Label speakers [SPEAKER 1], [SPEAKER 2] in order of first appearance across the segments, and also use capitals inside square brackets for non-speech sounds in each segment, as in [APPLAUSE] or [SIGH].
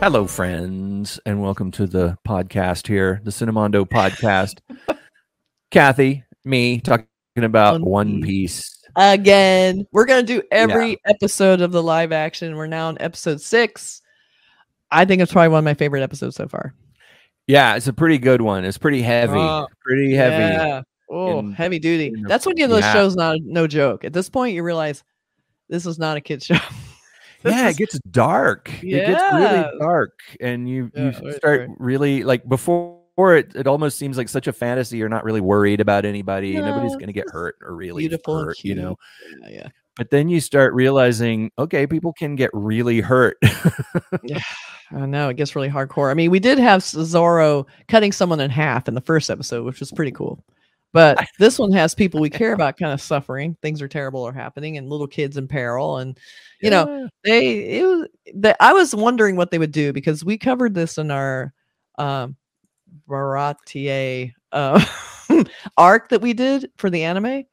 [SPEAKER 1] Hello, friends, and welcome to the podcast here, the Cinemondo podcast. [LAUGHS] Kathy, me talking about
[SPEAKER 2] One
[SPEAKER 1] Piece.
[SPEAKER 2] again. We're gonna do every episode of the live action. We're now on episode six. I think it's probably one of my favorite episodes so far.
[SPEAKER 1] Yeah, it's a pretty good one. It's pretty heavy,
[SPEAKER 2] Oh,
[SPEAKER 1] pretty heavy.
[SPEAKER 2] Yeah. Oh,
[SPEAKER 1] in-
[SPEAKER 2] heavy duty.
[SPEAKER 1] the-
[SPEAKER 2] That's when you know the
[SPEAKER 1] yeah.
[SPEAKER 2] show's not no joke. At this point, you realize this is not a kid show. [LAUGHS]
[SPEAKER 1] Yeah,
[SPEAKER 2] is-
[SPEAKER 1] it gets dark. It gets really dark, and you
[SPEAKER 2] Yeah,
[SPEAKER 1] you start
[SPEAKER 2] right.
[SPEAKER 1] really like before it. It almost seems like such a fantasy. You're not really worried about anybody. Nobody's going to get hurt or really
[SPEAKER 2] beautiful
[SPEAKER 1] hurt. You know.
[SPEAKER 2] yeah, yeah.
[SPEAKER 1] But then you start realizing, okay, people can get really hurt. [LAUGHS]
[SPEAKER 2] yeah, I know it gets really hardcore. I mean, we did have Zoro cutting someone in half in the first episode, which was pretty cool. But this one has people we care about kind of suffering. Things are terrible are happening, and little kids in peril. And you know, they it was that I was wondering what they would do because we covered this in our um Baratie uh, [LAUGHS] arc that we did for the anime,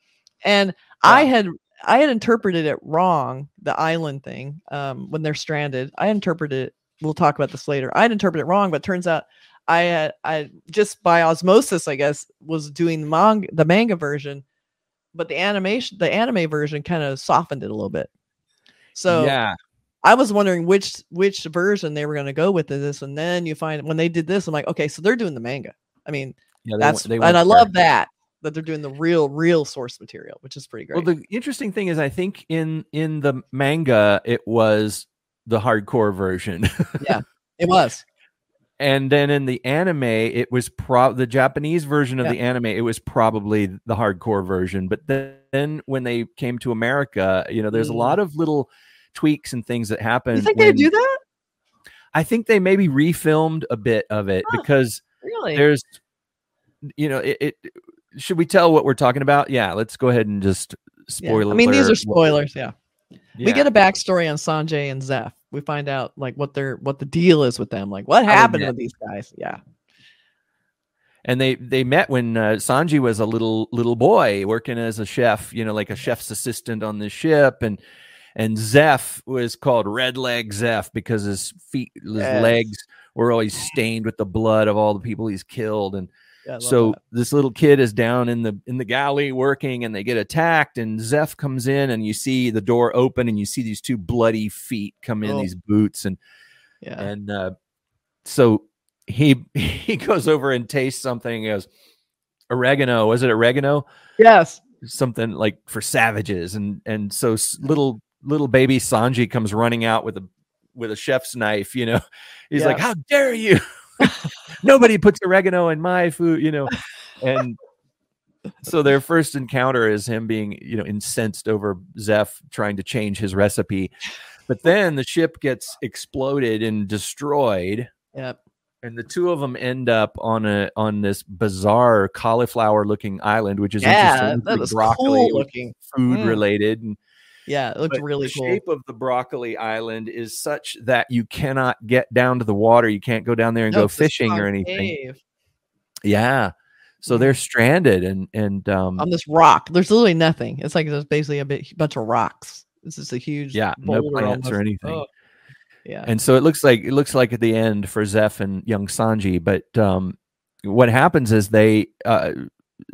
[SPEAKER 2] and I had I had interpreted it wrong, the island thing, um, when they're stranded. I interpreted it. We'll talk about this later. I'd interpreted it wrong, but turns out I had I just by osmosis, I guess, was doing the manga the manga version, but the animation the anime version kind of softened it a little bit. So
[SPEAKER 1] yeah,
[SPEAKER 2] I was wondering which which version they were going to go with in this, and then you find when they did this, I'm like, okay, so they're doing the manga. I mean,
[SPEAKER 1] yeah. they
[SPEAKER 2] that's
[SPEAKER 1] they
[SPEAKER 2] and I love that that they're doing the real real source material, which is pretty great.
[SPEAKER 1] Well, the interesting thing is, I think in in the manga, it was the hardcore version, yeah,
[SPEAKER 2] it was.
[SPEAKER 1] And then in the anime, it was pro the Japanese version of
[SPEAKER 2] Yeah.
[SPEAKER 1] the anime. It was probably the hardcore version. But then when they came to America, you know, there's
[SPEAKER 2] Mm.
[SPEAKER 1] a lot of little tweaks and things that happen.
[SPEAKER 2] You think they do that?
[SPEAKER 1] I think they maybe refilmed a bit of it
[SPEAKER 2] Huh.
[SPEAKER 1] because
[SPEAKER 2] Really?
[SPEAKER 1] there's you know it, it should we tell what we're talking about yeah let's go ahead and just
[SPEAKER 2] Yeah.
[SPEAKER 1] spoil
[SPEAKER 2] I mean, these are spoilers. Yeah. We get a backstory on Sanji and Zeph. We find out like what their what the deal is with them. Like what happened with these guys. Yeah.
[SPEAKER 1] and they they met when uh, sanji was a little little boy working as a chef you know like a chef's assistant on the ship and and zeph was called red leg zeph because his feet his
[SPEAKER 2] Yes.
[SPEAKER 1] legs were always stained with the blood of all the people he's killed and
[SPEAKER 2] yeah
[SPEAKER 1] so
[SPEAKER 2] that.
[SPEAKER 1] this little kid is down in the in the galley working and they get attacked and zeph comes in and you see the door open and you see these two bloody feet come in
[SPEAKER 2] Oh.
[SPEAKER 1] these boots and
[SPEAKER 2] yeah.
[SPEAKER 1] and uh, so he [LAUGHS] he goes over and tastes something and goes oregano was it oregano
[SPEAKER 2] yes.
[SPEAKER 1] something like for savages and and so little little baby sanji comes running out with a with a chef's knife you know he's like how dare you [LAUGHS] nobody puts oregano in my food you know and so their first encounter is him being you know incensed over zeph trying to change his recipe but then the ship gets exploded and destroyed
[SPEAKER 2] Yep.
[SPEAKER 1] and the two of them end up on a on this bizarre cauliflower looking island which is
[SPEAKER 2] Yeah,
[SPEAKER 1] interesting
[SPEAKER 2] that was
[SPEAKER 1] broccoli
[SPEAKER 2] cool looking.
[SPEAKER 1] food
[SPEAKER 2] Mm.
[SPEAKER 1] related and
[SPEAKER 2] Yeah, it looked
[SPEAKER 1] but
[SPEAKER 2] really
[SPEAKER 1] the
[SPEAKER 2] cool.
[SPEAKER 1] shape of the broccoli island is such that you cannot get down to the water you can't go down there and
[SPEAKER 2] No,
[SPEAKER 1] go fishing or anything
[SPEAKER 2] cave
[SPEAKER 1] yeah so they're stranded and and um
[SPEAKER 2] on this rock. There's literally nothing. It's like there's basically a bit, bunch of rocks. This is a huge
[SPEAKER 1] Yeah, no plants or anything.
[SPEAKER 2] Oh, Yeah.
[SPEAKER 1] and so it looks like it looks like at the end for Zeph and young Sanji. But um, what happens is they uh,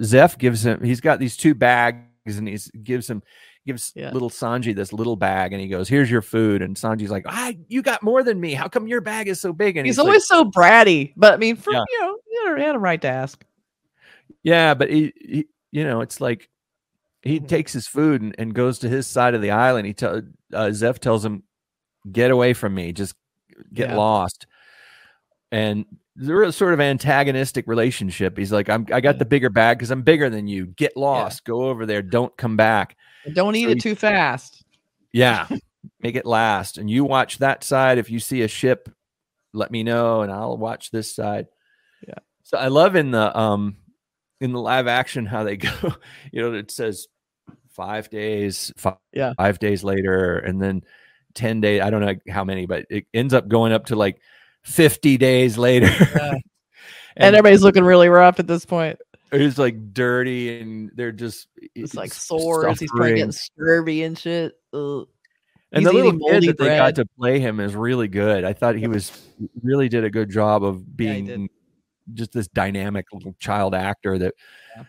[SPEAKER 1] Zeph gives him he's got these two bags and he gives him gives
[SPEAKER 2] Yeah.
[SPEAKER 1] little Sanji this little bag and he goes, "Here's your food." And Sanji's like, "Ah, you got more than me. How come your bag is so big?" And
[SPEAKER 2] he's
[SPEAKER 1] like,
[SPEAKER 2] always so bratty, but I mean, for
[SPEAKER 1] Yeah.
[SPEAKER 2] you know, you had a right to ask.
[SPEAKER 1] Yeah, but he, he you know, it's like he
[SPEAKER 2] Mhm.
[SPEAKER 1] takes his food and, and goes to his side of the island. He tell uh, Zeph tells him, "Get away from me. Just get
[SPEAKER 2] Yeah.
[SPEAKER 1] lost." And they're a sort of antagonistic relationship. He's like, "I'm I got the bigger bag because I'm bigger than you. Get lost. Go over there. Don't come back.
[SPEAKER 2] And Don't eat
[SPEAKER 1] So
[SPEAKER 2] it too fast.
[SPEAKER 1] Yeah, make it last. And you watch that side. If you see a ship, let me know, and I'll watch this side."
[SPEAKER 2] Yeah.
[SPEAKER 1] So I love in the um in the live action how they [LAUGHS] go. You know, it says five days, five,
[SPEAKER 2] Yeah.
[SPEAKER 1] five days later, and then ten days. I don't know how many, but it ends up going up to like fifty days later.
[SPEAKER 2] Yeah. [LAUGHS] And, everybody's looking really rough at this point.
[SPEAKER 1] He's like dirty and they're just
[SPEAKER 2] It's like sores. He's probably getting scurvy and shit. Ugh.
[SPEAKER 1] And
[SPEAKER 2] He's
[SPEAKER 1] the little kid that they got to play him is really good. I thought he was really did a good job of
[SPEAKER 2] Yeah,
[SPEAKER 1] being just this dynamic little child actor that
[SPEAKER 2] Yeah.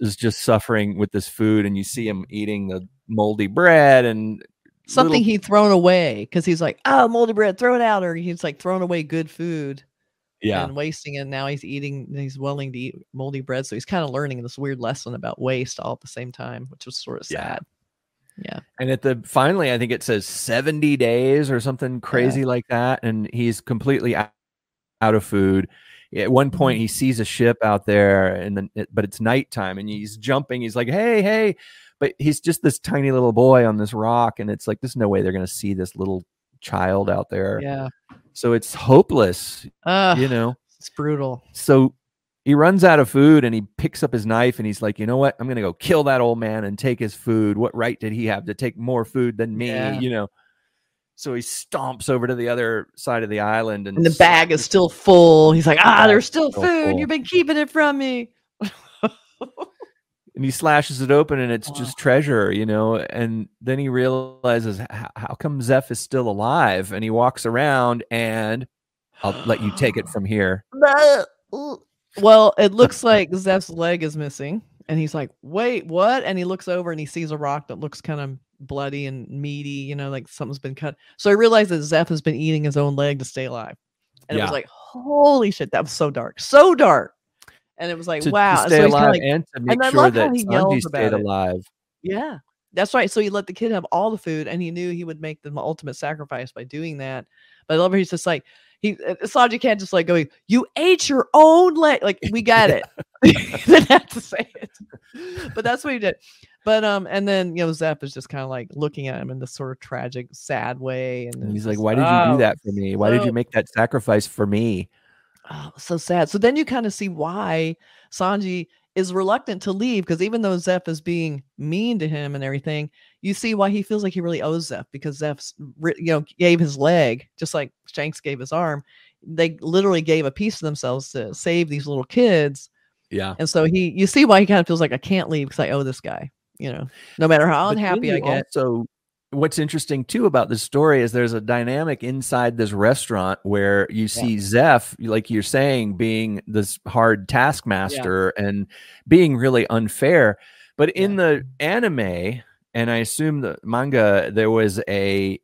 [SPEAKER 1] is just suffering with this food, and you see him eating the moldy bread and
[SPEAKER 2] Something
[SPEAKER 1] little-
[SPEAKER 2] he'd thrown away because he's like, oh, moldy bread, throw it out. Or he's like throwing away good food
[SPEAKER 1] yeah,
[SPEAKER 2] and wasting And Now he's eating, he's willing to eat moldy bread. So he's kind of learning this weird lesson about waste all at the same time, which was sort of
[SPEAKER 1] Yeah.
[SPEAKER 2] sad. Yeah.
[SPEAKER 1] and at the finally, I think it says seventy days or something crazy like that, and he's completely out, of food. At one
[SPEAKER 2] Mm-hmm.
[SPEAKER 1] point, he sees a ship out there, and then it, but it's nighttime, and he's jumping. He's like, "Hey, hey!" But he's just this tiny little boy on this rock, and it's like there's no way they're going to see this little child out there.
[SPEAKER 2] Yeah.
[SPEAKER 1] So it's hopeless,
[SPEAKER 2] Uh,
[SPEAKER 1] you know.
[SPEAKER 2] it's brutal.
[SPEAKER 1] So he runs out of food, and he picks up his knife, and he's like, "You know what? I'm going to go kill that old man and take his food. What right did he have to take more food than me?"
[SPEAKER 2] Yeah.
[SPEAKER 1] You know. So he stomps over to the other side of the island, and
[SPEAKER 2] And the bag is still full. He's like, ah, there's still
[SPEAKER 1] still
[SPEAKER 2] food.
[SPEAKER 1] full.
[SPEAKER 2] You've been keeping it from me. [LAUGHS]
[SPEAKER 1] and he slashes it open and it's
[SPEAKER 2] Wow.
[SPEAKER 1] just treasure you know and then he realizes "H- how come zeph is still alive and he walks around and i'll let you take it [GASPS] from here
[SPEAKER 2] Well, it looks like Zeph's leg is missing. And he's like, wait, what? And he looks over and he sees a rock that looks kind of bloody and meaty, you know, like something's been cut. So he realizes that Zeph has been eating his own leg to stay alive. And it was like, holy shit, that was so dark. So dark. And it was like,
[SPEAKER 1] to, to
[SPEAKER 2] wow. And
[SPEAKER 1] stay
[SPEAKER 2] so
[SPEAKER 1] alive
[SPEAKER 2] like,
[SPEAKER 1] and to make
[SPEAKER 2] I
[SPEAKER 1] sure that
[SPEAKER 2] he
[SPEAKER 1] sanji stayed
[SPEAKER 2] it.
[SPEAKER 1] alive
[SPEAKER 2] Yeah, that's right. So he let the kid have all the food, and he knew he would make the ultimate sacrifice by doing that. But I love he's just like he uh, Sanji can't just like going, "You ate your own leg." Like we got it. [LAUGHS] [LAUGHS] didn't have to say it, but that's what he did. But um, and then you know Zeph is just kind of like looking at him in this sort of tragic, sad way, and
[SPEAKER 1] and he's like why did you
[SPEAKER 2] "Oh,
[SPEAKER 1] do that for me why did you make that sacrifice for me
[SPEAKER 2] Oh, so sad. So then you kind of see why Sanji is reluctant to leave because even though Zeph is being mean to him and everything, you see why he feels like he really owes Zeph because Zeph's, you know, gave his leg just like Shanks gave his arm. They literally gave a piece of themselves to save these little kids,
[SPEAKER 1] yeah
[SPEAKER 2] and so he, you see why he kind of feels like I can't leave because I owe this guy. You know, no matter how
[SPEAKER 1] But
[SPEAKER 2] unhappy I get.
[SPEAKER 1] Also, what's interesting too about this story is there's a dynamic inside this restaurant where you see Zeph, like you're saying, being this hard taskmaster and being really unfair. But in the anime, and I assume the manga, there was a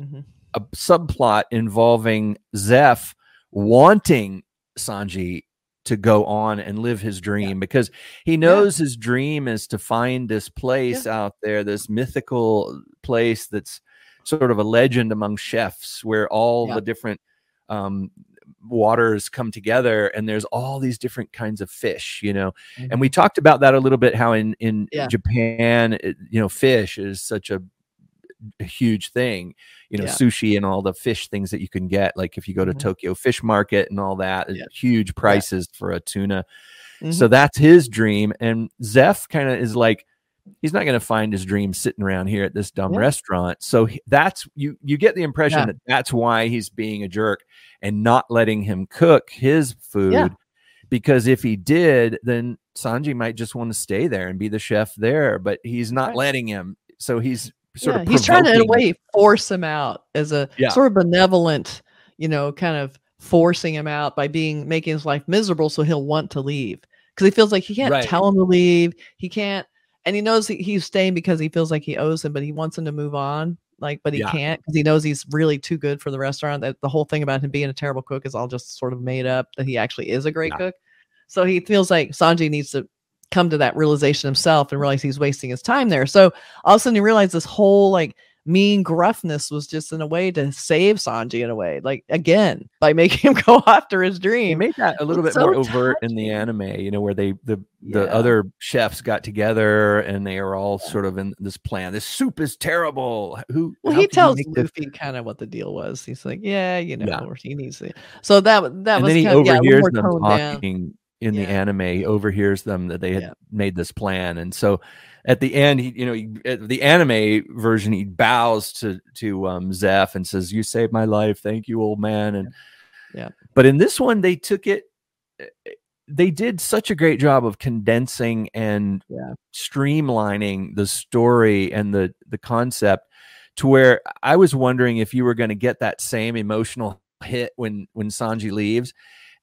[SPEAKER 2] Mhm.
[SPEAKER 1] a subplot involving Zeph wanting Sanji to go on and live his dream because he knows his dream is to find this place out there, this mythical place that's sort of a legend among chefs where all
[SPEAKER 2] Yeah.
[SPEAKER 1] the different um, waters come together and there's all these different kinds of fish, you know. And we talked about that a little bit how in in
[SPEAKER 2] Yeah.
[SPEAKER 1] Japan, it- you know, fish is such a huge thing you know
[SPEAKER 2] Yeah.
[SPEAKER 1] sushi and all the fish things that you can get like if you go to
[SPEAKER 2] Mhm.
[SPEAKER 1] tokyo fish market and all that
[SPEAKER 2] Yeah.
[SPEAKER 1] huge prices for a tuna
[SPEAKER 2] Mhm.
[SPEAKER 1] so that's his dream and zeph kind of is like he's not going to find his dream sitting around here at this dumb
[SPEAKER 2] Yeah.
[SPEAKER 1] restaurant so he- that's you you get the impression
[SPEAKER 2] Yeah.
[SPEAKER 1] that that's why he's being a jerk and not letting him cook his food because if he did then sanji might just want to stay there and be the chef there but he's not
[SPEAKER 2] Right.
[SPEAKER 1] letting him so he's sort
[SPEAKER 2] yeah,
[SPEAKER 1] of
[SPEAKER 2] he's trying to in a way force him out as a
[SPEAKER 1] Yeah.
[SPEAKER 2] sort of benevolent you know kind of forcing him out by being making his life miserable so he'll want to leave because he feels like he can't
[SPEAKER 1] Right.
[SPEAKER 2] tell him to leave he can't and he knows he, he's staying because he feels like he owes him but he wants him to move on like but he
[SPEAKER 1] Yeah.
[SPEAKER 2] can't because he knows he's really too good for the restaurant that the whole thing about him being a terrible cook is all just sort of made up that he actually is a great
[SPEAKER 1] Yeah.
[SPEAKER 2] cook so he feels like sanji needs to come to that realization himself and realize he's wasting his time there so all of a sudden he realized this whole like mean gruffness was just in a way to save Sanji in a way, like again by [LAUGHS] making him go after his
[SPEAKER 1] They
[SPEAKER 2] dream.
[SPEAKER 1] made that a little
[SPEAKER 2] It's
[SPEAKER 1] bit more
[SPEAKER 2] so
[SPEAKER 1] overt in the anime, you know, where they the the
[SPEAKER 2] Yeah.
[SPEAKER 1] other chefs got together and they are all sort of in this plan. This soup is terrible. Who?
[SPEAKER 2] Well, he tells
[SPEAKER 1] make this-"
[SPEAKER 2] Luffy kind of what the deal was. He's like, yeah, you know,
[SPEAKER 1] Yeah.
[SPEAKER 2] he needs to. So that that
[SPEAKER 1] and
[SPEAKER 2] was
[SPEAKER 1] then he
[SPEAKER 2] kind of, yeah,
[SPEAKER 1] overhears
[SPEAKER 2] more
[SPEAKER 1] them
[SPEAKER 2] toned down.
[SPEAKER 1] In the anime. Overhears them that they had
[SPEAKER 2] Yeah.
[SPEAKER 1] made this plan, and so at the end, he, you know, he, at the anime version, he bows to to um, Zeph and says, "You saved my life. Thank you, old man." And
[SPEAKER 2] Yeah.
[SPEAKER 1] but in this one, they took it. they did such a great job of condensing and
[SPEAKER 2] Yeah.
[SPEAKER 1] streamlining the story and the the concept to where I was wondering if you were going to get that same emotional hit when when Sanji leaves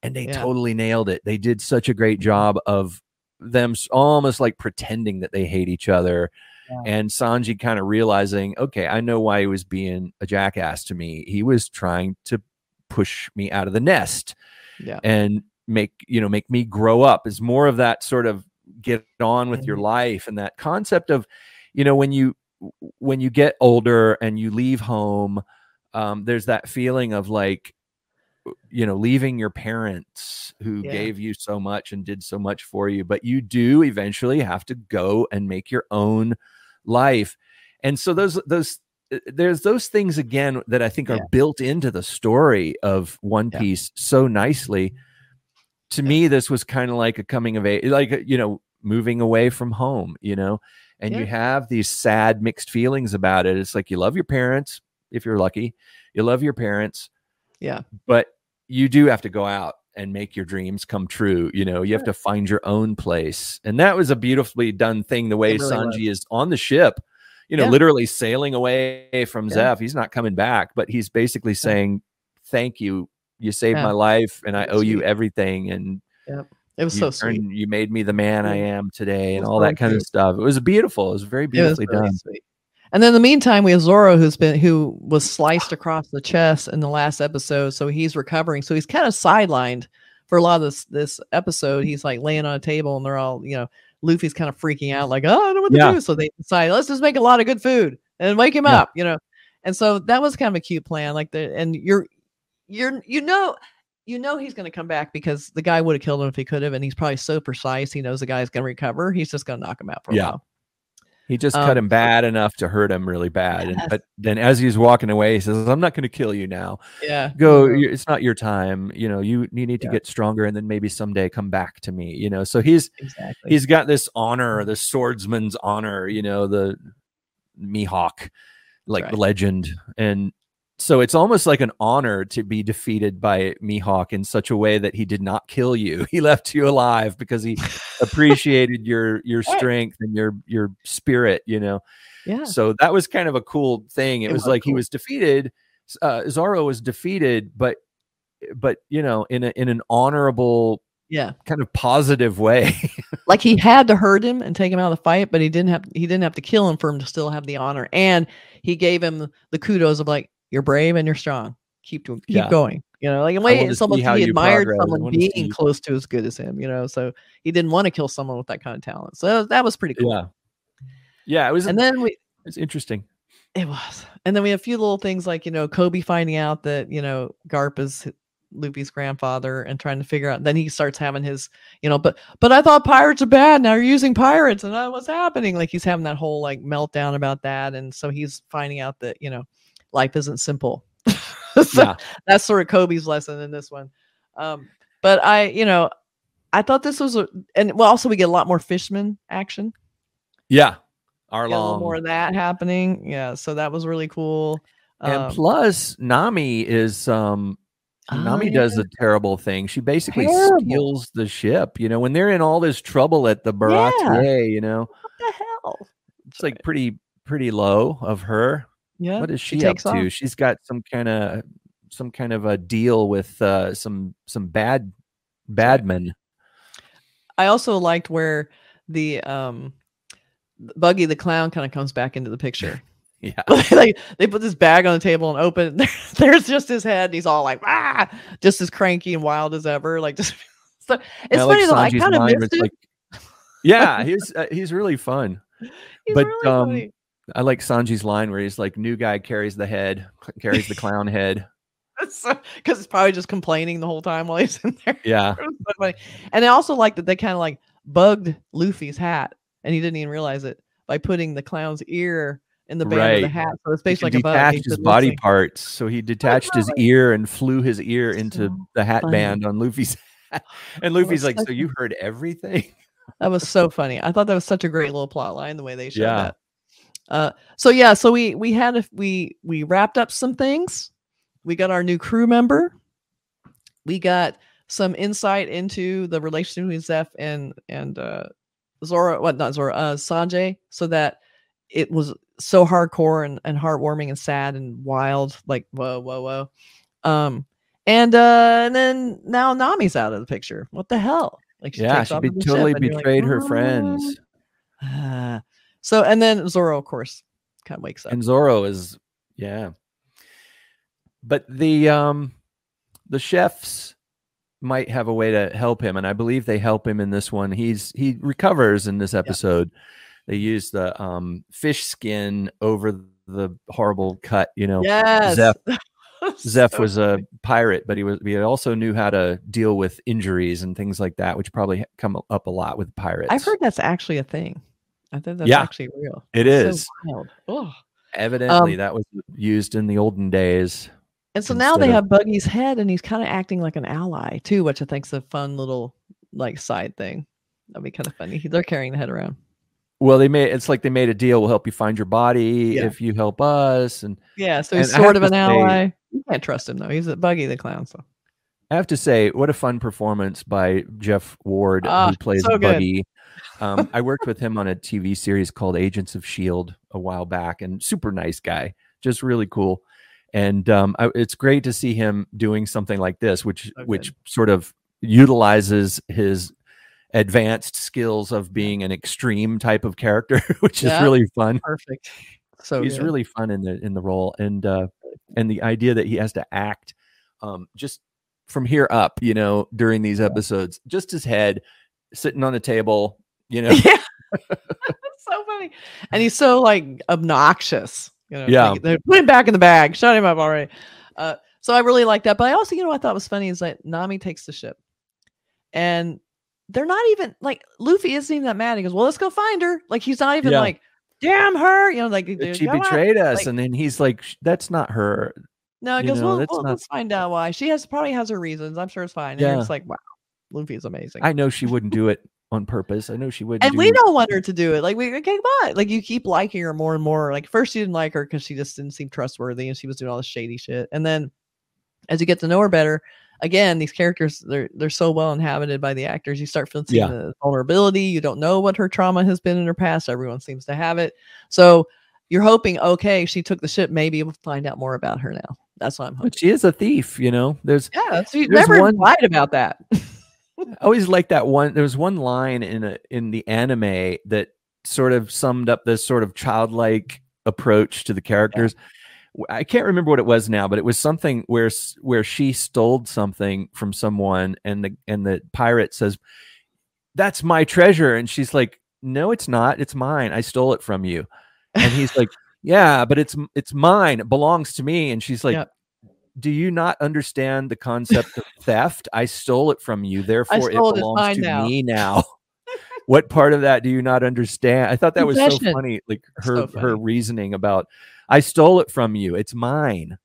[SPEAKER 1] and they
[SPEAKER 2] Yeah.
[SPEAKER 1] totally nailed it. They did such a great job of them almost like pretending that they hate each other
[SPEAKER 2] Yeah.
[SPEAKER 1] and Sanji kind of realizing, okay, I know why he was being a jackass to me. He was trying to push me out of the nest
[SPEAKER 2] Yeah.
[SPEAKER 1] and make you know make me grow up is more of that sort of get on with your
[SPEAKER 2] Mhm.
[SPEAKER 1] life and that concept of you know when you when you get older and you leave home um, there's that feeling of like you know leaving your parents who
[SPEAKER 2] Yeah.
[SPEAKER 1] gave you so much and did so much for you but you do eventually have to go and make your own life and so those those uh, there's those things again that i think are
[SPEAKER 2] Yeah.
[SPEAKER 1] built into the story of one
[SPEAKER 2] Yeah.
[SPEAKER 1] piece so nicely to me this was kind of like a coming of age like uh, you know moving away from home you know and you have these sad mixed feelings about it it's like you love your parents if you're lucky you love your parents
[SPEAKER 2] Yeah.
[SPEAKER 1] but you do have to go out and make your dreams come true you know you have to find your own place and that was a beautifully done thing the way
[SPEAKER 2] really
[SPEAKER 1] sanji is on the ship you know
[SPEAKER 2] Yeah.
[SPEAKER 1] literally sailing away from
[SPEAKER 2] Yeah.
[SPEAKER 1] zeph. He's not coming back but he's basically saying thank you. You saved
[SPEAKER 2] Yeah.
[SPEAKER 1] my life and i owe you everything and
[SPEAKER 2] It was so sweet.
[SPEAKER 1] you made me the man i am today and all that kind of stuff. It was beautiful. It was very
[SPEAKER 2] It was
[SPEAKER 1] beautifully
[SPEAKER 2] really
[SPEAKER 1] done.
[SPEAKER 2] sweet. And then in the meantime, we have Zoro who's been who was sliced across the chest in the last episode, so he's recovering. So he's kind of sidelined for a lot of this this episode. He's like laying on a table, and they're all you know. Luffy's kind of freaking out, like, oh, I don't know what to
[SPEAKER 1] Yeah.
[SPEAKER 2] do. So they decide, let's just make a lot of good food and wake him
[SPEAKER 1] Yeah.
[SPEAKER 2] up, you know. And so that was kind of a cute plan. Like the and you're you're you know you know he's going to come back because the guy would have killed him if he could have, and he's probably so precise. He knows the guy's going to recover. He's just going to knock him out for a
[SPEAKER 1] Yeah.
[SPEAKER 2] while.
[SPEAKER 1] He just
[SPEAKER 2] Um,
[SPEAKER 1] cut him bad enough to hurt him really bad.
[SPEAKER 2] Yes.
[SPEAKER 1] And, but then as he's walking away, he says, I'm not going to kill you now.
[SPEAKER 2] Yeah.
[SPEAKER 1] Go,
[SPEAKER 2] Mhm.
[SPEAKER 1] it's not your time. You know, you, you need to
[SPEAKER 2] Yeah.
[SPEAKER 1] get stronger and then maybe someday come back to me. You know, so he's,
[SPEAKER 2] Exactly.
[SPEAKER 1] he's got this honor, the swordsman's honor, you know, the Mihawk, like
[SPEAKER 2] Right.
[SPEAKER 1] legend. And so it's almost like an honor to be defeated by Mihawk in such a way that he did not kill you. [LAUGHS] He left you alive because he [LAUGHS] appreciated your your strength and your your spirit, you know.
[SPEAKER 2] yeah.
[SPEAKER 1] So that was kind of a cool thing. It,
[SPEAKER 2] It
[SPEAKER 1] was,
[SPEAKER 2] was
[SPEAKER 1] like he was defeated. Uh, Zoro was defeated, but but you know, in a, in an honorable
[SPEAKER 2] Yeah.
[SPEAKER 1] kind of positive way. [LAUGHS]
[SPEAKER 2] Like he had to hurt him and take him out of the fight, but he didn't have he didn't have to kill him for him to still have the honor. And he gave him the kudos of like, you're brave and you're strong. Keep to, keep
[SPEAKER 1] Yeah.
[SPEAKER 2] going. You know, like in a
[SPEAKER 1] I
[SPEAKER 2] way
[SPEAKER 1] wanna
[SPEAKER 2] it's almost
[SPEAKER 1] see how
[SPEAKER 2] he admired. Someone
[SPEAKER 1] wanna see
[SPEAKER 2] being close to as good as him, you know. So he didn't want to kill someone with that kind of talent. So that was pretty cool.
[SPEAKER 1] yeah, yeah, it was.
[SPEAKER 2] And then we
[SPEAKER 1] it's interesting.
[SPEAKER 2] It was. And then we have a few little things like, you know, Koby finding out that, you know, Garp is Luffy's grandfather and trying to figure out then he starts having his, you know, but but I thought pirates are bad. Now you're using pirates and uh, what's happening? Like he's having that whole like meltdown about that. And so he's finding out that, you know, life isn't simple. [LAUGHS] so
[SPEAKER 1] Yeah,
[SPEAKER 2] that's sort of Koby's lesson in this one. Um, but I, you know, I thought this was a and well also we get a lot more fishman action
[SPEAKER 1] yeah.
[SPEAKER 2] Little
[SPEAKER 1] Arlong.
[SPEAKER 2] more of that happening. Yeah, so that was really cool.
[SPEAKER 1] and
[SPEAKER 2] Um,
[SPEAKER 1] plus, Nami is um
[SPEAKER 2] oh,
[SPEAKER 1] Nami does a terrible thing. She basically
[SPEAKER 2] Terrible.
[SPEAKER 1] steals the ship. You know, when they're in all this trouble at the Baratie, you know,
[SPEAKER 2] What the hell?
[SPEAKER 1] it's like pretty pretty low of her.
[SPEAKER 2] Yeah.
[SPEAKER 1] what is she,
[SPEAKER 2] she
[SPEAKER 1] up to?
[SPEAKER 2] off.
[SPEAKER 1] She's got some kind of some kind of a deal with uh some some bad badmen.
[SPEAKER 2] I also liked where the um Buggy the clown kind of comes back into the picture. [LAUGHS]
[SPEAKER 1] Yeah. [LAUGHS]
[SPEAKER 2] like they put this bag on the table and open. [LAUGHS] it. there's just his head. And he's all like, ah, just as cranky and wild as ever. Like just. So, it's
[SPEAKER 1] I
[SPEAKER 2] funny though. I kind of missed it.
[SPEAKER 1] like- yeah, he's uh, he's really fun.
[SPEAKER 2] He's
[SPEAKER 1] but,
[SPEAKER 2] really
[SPEAKER 1] um,
[SPEAKER 2] funny.
[SPEAKER 1] I like Sanji's line where he's like, "New guy carries the head, carries the clown [LAUGHS] head."
[SPEAKER 2] because it's probably just complaining the whole time while he's in there.
[SPEAKER 1] Yeah, [LAUGHS]
[SPEAKER 2] so. And I also like that they kind of like bugged Luffy's hat, and he didn't even realize it by putting the clown's ear in the band of the hat. So it's
[SPEAKER 1] he
[SPEAKER 2] basically like a bug.
[SPEAKER 1] detached his body parts, so he detached his ear and flew his ear into
[SPEAKER 2] So
[SPEAKER 1] the hat
[SPEAKER 2] funny.
[SPEAKER 1] band on Luffy's. [LAUGHS] hat. [GASPS] And Luffy's like, "So you heard everything?"
[SPEAKER 2] That was so funny. I thought that was such a great little plot line the way they showed
[SPEAKER 1] Yeah.
[SPEAKER 2] that. Uh, so yeah, so we we had a, we we wrapped up some things. We got our new crew member. We got some insight into the relationship between Zeph and and uh Zora, what not Zora, uh Sanji, so that it was so hardcore and, and heartwarming and sad and wild, like whoa, whoa, whoa. Um and uh and then now Nami's out of the picture. What the hell? Like
[SPEAKER 1] yeah, she be, totally
[SPEAKER 2] ship like,
[SPEAKER 1] betrayed her friends. [SIGHS]
[SPEAKER 2] Ah. So and then Zoro, of course, kind of wakes up.
[SPEAKER 1] and Zoro is yeah. But the um the chefs might have a way to help him, and I believe they help him in this one. He's he recovers in this episode. They use the um fish skin over the horrible cut, you know.
[SPEAKER 2] yes.
[SPEAKER 1] Zeph- [LAUGHS] Zeph
[SPEAKER 2] So
[SPEAKER 1] was a pirate, but he was he also knew how to deal with injuries and things like that, which probably come up a lot with pirates.
[SPEAKER 2] I've heard that's actually a thing. I think that's
[SPEAKER 1] Yeah.
[SPEAKER 2] actually real.
[SPEAKER 1] it is.
[SPEAKER 2] So wild. Ugh.
[SPEAKER 1] Evidently,
[SPEAKER 2] Um,
[SPEAKER 1] that was used in the olden days.
[SPEAKER 2] And so now they
[SPEAKER 1] of-
[SPEAKER 2] have Buggy's head, and he's kind of acting like an ally too, which I think's a fun little like side thing. That'd be kind of funny. They're carrying the head around.
[SPEAKER 1] Well, they made it's like they made a deal. We'll help you find your body
[SPEAKER 2] Yeah.
[SPEAKER 1] if you help us. And
[SPEAKER 2] Yeah, so he's
[SPEAKER 1] And I have
[SPEAKER 2] sort of an
[SPEAKER 1] say-
[SPEAKER 2] ally. You can't trust him though. He's a Buggy the clown. So
[SPEAKER 1] I have to say, what a fun performance by Jeff Ward,
[SPEAKER 2] Ah,
[SPEAKER 1] who plays
[SPEAKER 2] so.
[SPEAKER 1] Buggy. Um, [LAUGHS] I worked with him on a TV series called Agents of Shield a while back, and super nice guy, just really cool. And um, I, it's great to see him doing something like this, which
[SPEAKER 2] So
[SPEAKER 1] which sort of utilizes his advanced skills of being an extreme type of character, [LAUGHS] which is really fun.
[SPEAKER 2] perfect. So
[SPEAKER 1] he's
[SPEAKER 2] good.
[SPEAKER 1] really fun in the in the role and uh and the idea that he has to act um just from here up you know during these episodes just his head sitting on the table you know [LAUGHS]
[SPEAKER 2] yeah. That's so funny. And he's so like obnoxious. You know,
[SPEAKER 1] Yeah.
[SPEAKER 2] like, they're put him back in the bag. Shut him up already. Uh, so I really like that. But I also, you know, what I thought was funny is that Nami takes the ship, and they're not even like Luffy isn't even that mad. He goes, "Well, let's go find her." Like he's not even
[SPEAKER 1] Yeah.
[SPEAKER 2] like, "Damn her," you know, like
[SPEAKER 1] she
[SPEAKER 2] come on.
[SPEAKER 1] betrayed us
[SPEAKER 2] Like-
[SPEAKER 1] and then he's like that's not her
[SPEAKER 2] No, he
[SPEAKER 1] you
[SPEAKER 2] goes,
[SPEAKER 1] know,
[SPEAKER 2] "Well, well
[SPEAKER 1] not-
[SPEAKER 2] let's find out why." She has probably has her reasons. I'm sure it's fine. And you're just like, "Wow, Luffy is amazing."
[SPEAKER 1] i know she wouldn't do it on purpose i know she wouldn't
[SPEAKER 2] and
[SPEAKER 1] do,
[SPEAKER 2] we don't want her to do it. Like we okay, come on. Like you keep liking her more and more. Like first you didn't like her because she just didn't seem trustworthy and she was doing all this shady shit. And then as you get to know her better, again, these characters they're they're so well inhabited by the actors. You start feeling
[SPEAKER 1] Yeah.
[SPEAKER 2] the vulnerability. You don't know what her trauma has been in her past. Everyone seems to have it. So you're hoping, okay, she took the ship. Maybe we'll find out more about her now. That's what I'm hoping.
[SPEAKER 1] but she is a thief you know there's
[SPEAKER 2] Yeah, you
[SPEAKER 1] There's
[SPEAKER 2] never
[SPEAKER 1] one-
[SPEAKER 2] lied about that.
[SPEAKER 1] I always like that one. There was one line in a in the anime that sort of summed up this sort of childlike approach to the characters. I can't remember what it was now, but it was something where where she stole something from someone, and the and the pirate says, "That's my treasure," and she's like, "No, it's not. It's mine. I stole it from you." And he's like, "Yeah, but it's it's mine. It belongs to me." And she's like.
[SPEAKER 2] Yep.
[SPEAKER 1] Do you not understand the concept of [LAUGHS] theft? I stole it from you, therefore it belongs to
[SPEAKER 2] now.
[SPEAKER 1] me now. [LAUGHS] [LAUGHS] what part of that do you not understand? I thought that was so funny. Like
[SPEAKER 2] So
[SPEAKER 1] her her reasoning about I stole it from you. It's mine.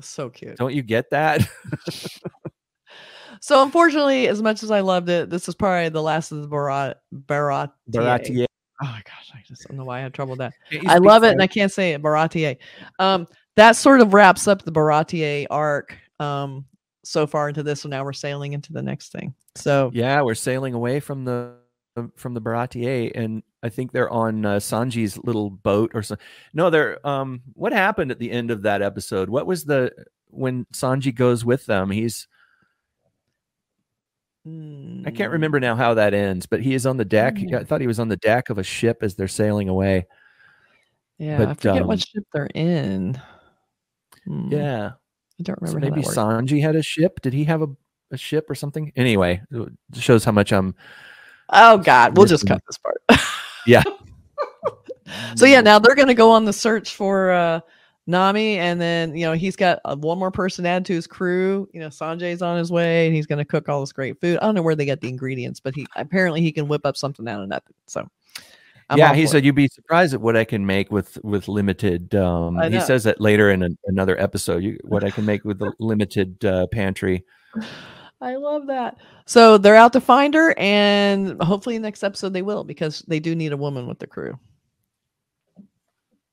[SPEAKER 2] so cute.
[SPEAKER 1] Don't you get that?
[SPEAKER 2] So unfortunately, as much as I loved it, this is probably the last of the Barat Barat.
[SPEAKER 1] Baratie.
[SPEAKER 2] Oh my gosh, I just don't know why I had trouble with that. I love it, and I can't say it. Baratie. Um, that sort of wraps up the Baratie arc. Um, so far into this, so now we're sailing into the next thing. So
[SPEAKER 1] Yeah, we're sailing away from the from the Baratie, and I think they're on uh, Sanji's little boat or so. No, they're um. What happened at the end of that episode? What was the when Sanji goes with them? He's I can't
[SPEAKER 2] mm,
[SPEAKER 1] remember now how that ends, but he is on the deck.
[SPEAKER 2] Mm.
[SPEAKER 1] I thought he was on the deck of a ship as they're sailing away.
[SPEAKER 2] Yeah, I
[SPEAKER 1] but,
[SPEAKER 2] forget
[SPEAKER 1] um,
[SPEAKER 2] what ship they're in. Hmm,
[SPEAKER 1] Yeah,
[SPEAKER 2] I don't
[SPEAKER 1] so
[SPEAKER 2] remember.
[SPEAKER 1] maybe
[SPEAKER 2] that works.
[SPEAKER 1] Sanji had a ship. Did he have a, a ship or something? Anyway, it shows how much I'm.
[SPEAKER 2] Oh God, we'll just cut this part.
[SPEAKER 1] Yeah. [LAUGHS]
[SPEAKER 2] So yeah, now they're going to go on the search for uh, Nami, and then you know he's got uh, one more person added to his crew. You know Sanji's on his way, and he's going to cook all this great food. I don't know where they get the ingredients, but he apparently he can whip up something out of nothing. So I'm
[SPEAKER 1] yeah, he said
[SPEAKER 2] it.
[SPEAKER 1] you'd be surprised at what I can make with with limited. Um, he says that later in an another episode. You, what I can make with the [LAUGHS] limited uh, pantry.
[SPEAKER 2] I love that. So they're out to find her, and hopefully next episode they will because they do need a woman with the crew.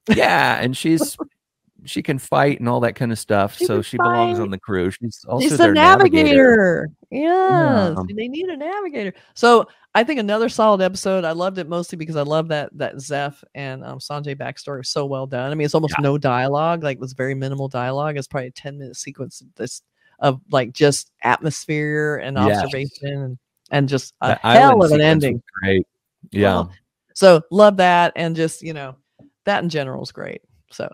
[SPEAKER 1] Yeah, and she's [LAUGHS] she can fight and all that kind of stuff.
[SPEAKER 2] She
[SPEAKER 1] so she belongs on the crew. She's also
[SPEAKER 2] She's
[SPEAKER 1] their
[SPEAKER 2] a
[SPEAKER 1] navigator.
[SPEAKER 2] navigator. Yes,
[SPEAKER 1] Yeah.
[SPEAKER 2] they need a navigator. So I think another solid episode. I loved it mostly because I love that that Zeph and um, Sanji backstory was so well done. I mean, it's almost no dialogue. Like, it was very minimal dialogue. It's probably a ten minute sequence of this of like just atmosphere and
[SPEAKER 1] Yes.
[SPEAKER 2] observation and and just a
[SPEAKER 1] That
[SPEAKER 2] hell of an ending.
[SPEAKER 1] Great. Yeah.
[SPEAKER 2] Well, so love that and just you know that in general is great. So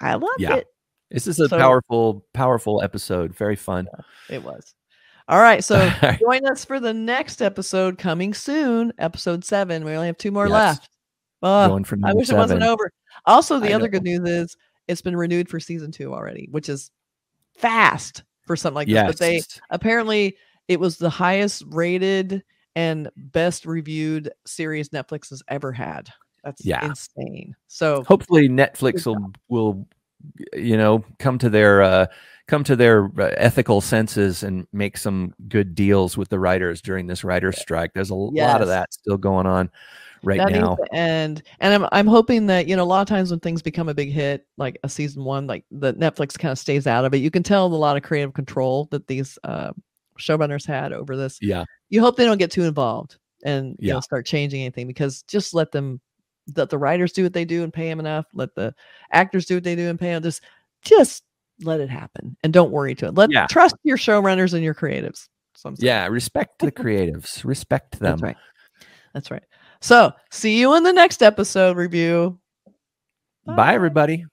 [SPEAKER 2] I loved
[SPEAKER 1] Yeah.
[SPEAKER 2] it.
[SPEAKER 1] this is a
[SPEAKER 2] so-
[SPEAKER 1] powerful, powerful episode. Very fun.
[SPEAKER 2] It was. All right, [LAUGHS] so join us for the next episode coming soon, episode seven. We only have two more
[SPEAKER 1] Yes.
[SPEAKER 2] left. Uh,
[SPEAKER 1] Going for
[SPEAKER 2] I wish it wasn't over. Also, the
[SPEAKER 1] I
[SPEAKER 2] other
[SPEAKER 1] know.
[SPEAKER 2] good news is it's been renewed for season two already, which is fast for something like
[SPEAKER 1] yes.
[SPEAKER 2] this. But they apparently it was the highest rated and best reviewed series Netflix has ever had. That's
[SPEAKER 1] Yeah.
[SPEAKER 2] insane. So
[SPEAKER 1] hopefully Netflix will will you know come to their uh come to their uh, ethical senses and make some good deals with the writers during this writers strike. There's a lot of that still going on right
[SPEAKER 2] that
[SPEAKER 1] now.
[SPEAKER 2] end. And I'm I'm hoping that you know a lot of times when things become a big hit, like a season one, like the Netflix kind of stays out of it. You can tell a lot of creative control that these uh, showrunners had over this.
[SPEAKER 1] Yeah.
[SPEAKER 2] You hope they don't get too involved and you know start changing anything because just let them let the writers do what they do and pay them enough. Let the actors do what they do and pay them. Just just let it happen and don't worry to it. Let
[SPEAKER 1] Yeah.
[SPEAKER 2] trust your showrunners and your creatives.
[SPEAKER 1] Yeah, respect the creatives. Respect them.
[SPEAKER 2] That's right. That's right. So see you in the next episode review.
[SPEAKER 1] Bye everybody.